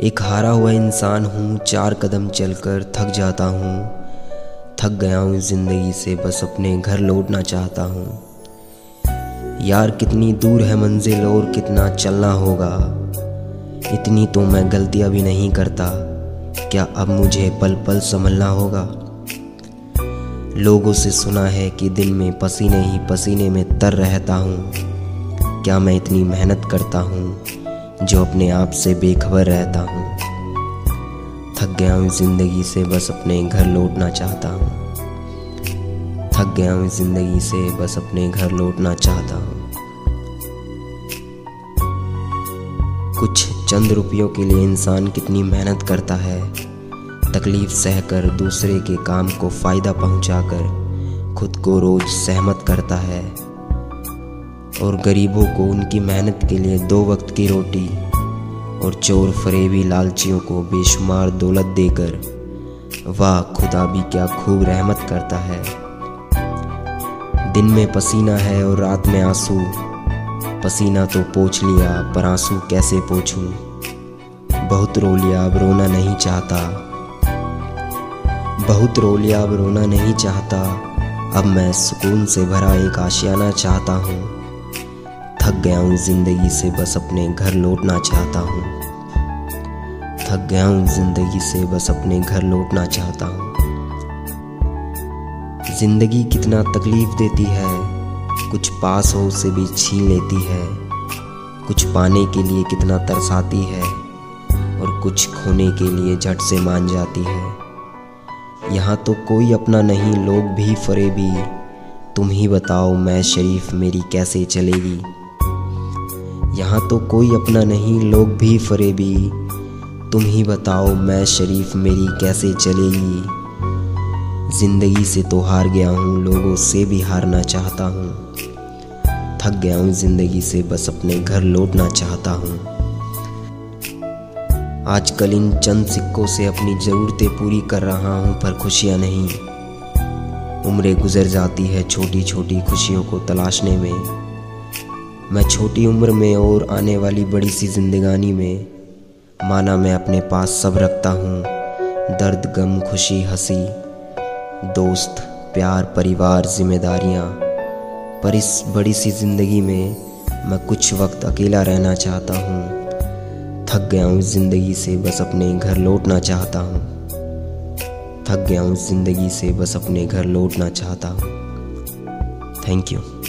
एक हारा हुआ इंसान हूँ, चार कदम चलकर थक जाता हूँ। थक गया हूँ ज़िंदगी से, बस अपने घर लौटना चाहता हूँ। यार कितनी दूर है मंजिल और कितना चलना होगा। इतनी तो मैं गलतियाँ भी नहीं करता। क्या अब मुझे पल पल संभलना होगा? लोगों से सुना है कि दिन में पसीने ही पसीने में तर रहता हूँ। क्या मैं इतनी मेहनत करता हूँ? जो अपने आप से बेखबर रहता हूँ। थक गया हूँ ज़िंदगी से, बस अपने घर लौटना चाहता हूँ। थक गया हूँ ज़िंदगी से, बस अपने घर लौटना चाहता हूँ। कुछ चंद रुपयों के लिए इंसान कितनी मेहनत करता है। तकलीफ़ सहकर दूसरे के काम को फ़ायदा पहुंचाकर खुद को रोज़ सहमत करता है। और गरीबों को उनकी मेहनत के लिए दो वक्त की रोटी और चोर फरेबी लालचियों को बेशुमार दौलत देकर, वाह खुदा भी क्या खूब रहमत करता है। दिन में पसीना है और रात में आँसू। पसीना तो पोछ लिया, पर आँसू कैसे पोछूं? बहुत रो लिया अब रोना नहीं चाहता। बहुत रो लिया अब रोना नहीं चाहता। अब मैं सुकून से भरा एक आशियाना चाहता हूँ। थक गया हूँ, ज़िंदगी से बस अपने घर लौटना चाहता हूँ। थक गया हूँ, ज़िंदगी से बस अपने घर लौटना चाहता हूँ। ज़िंदगी कितना तकलीफ़ देती है, कुछ पास हो उसे भी छीन लेती है। कुछ पाने के लिए कितना तरसाती है, और कुछ खोने के लिए झट से मान जाती है। यहाँ तो कोई अपना नहीं, लोग भी फरेबी। तुम ही बताओ, मैं शरीफ मेरी कैसे चलेगी? यहाँ तो कोई अपना नहीं, लोग भी फरेबी। तुम ही बताओ, मैं शरीफ मेरी कैसे चलेगी? ज़िंदगी से तो हार गया हूँ, लोगों से भी हारना चाहता हूँ। थक गया हूँ ज़िंदगी से, बस अपने घर लौटना चाहता हूँ। आजकल इन चंद सिक्कों से अपनी ज़रूरतें पूरी कर रहा हूँ, पर खुशियाँ नहीं। उम्रें गुजर जाती है छोटी छोटी खुशियों को तलाशने में। मैं छोटी उम्र में और आने वाली बड़ी सी जिंदगानी में माना मैं अपने पास सब रखता हूँ। दर्द, गम, खुशी, हँसी, दोस्त, प्यार, परिवार, जिम्मेदारियाँ। पर इस बड़ी सी ज़िंदगी में मैं कुछ वक्त अकेला रहना चाहता हूँ। थक गया हूँ ज़िंदगी से, बस अपने घर लौटना चाहता हूँ। थक गया हूँ ज़िंदगी से, बस अपने घर लौटना चाहता हूँ। Thank you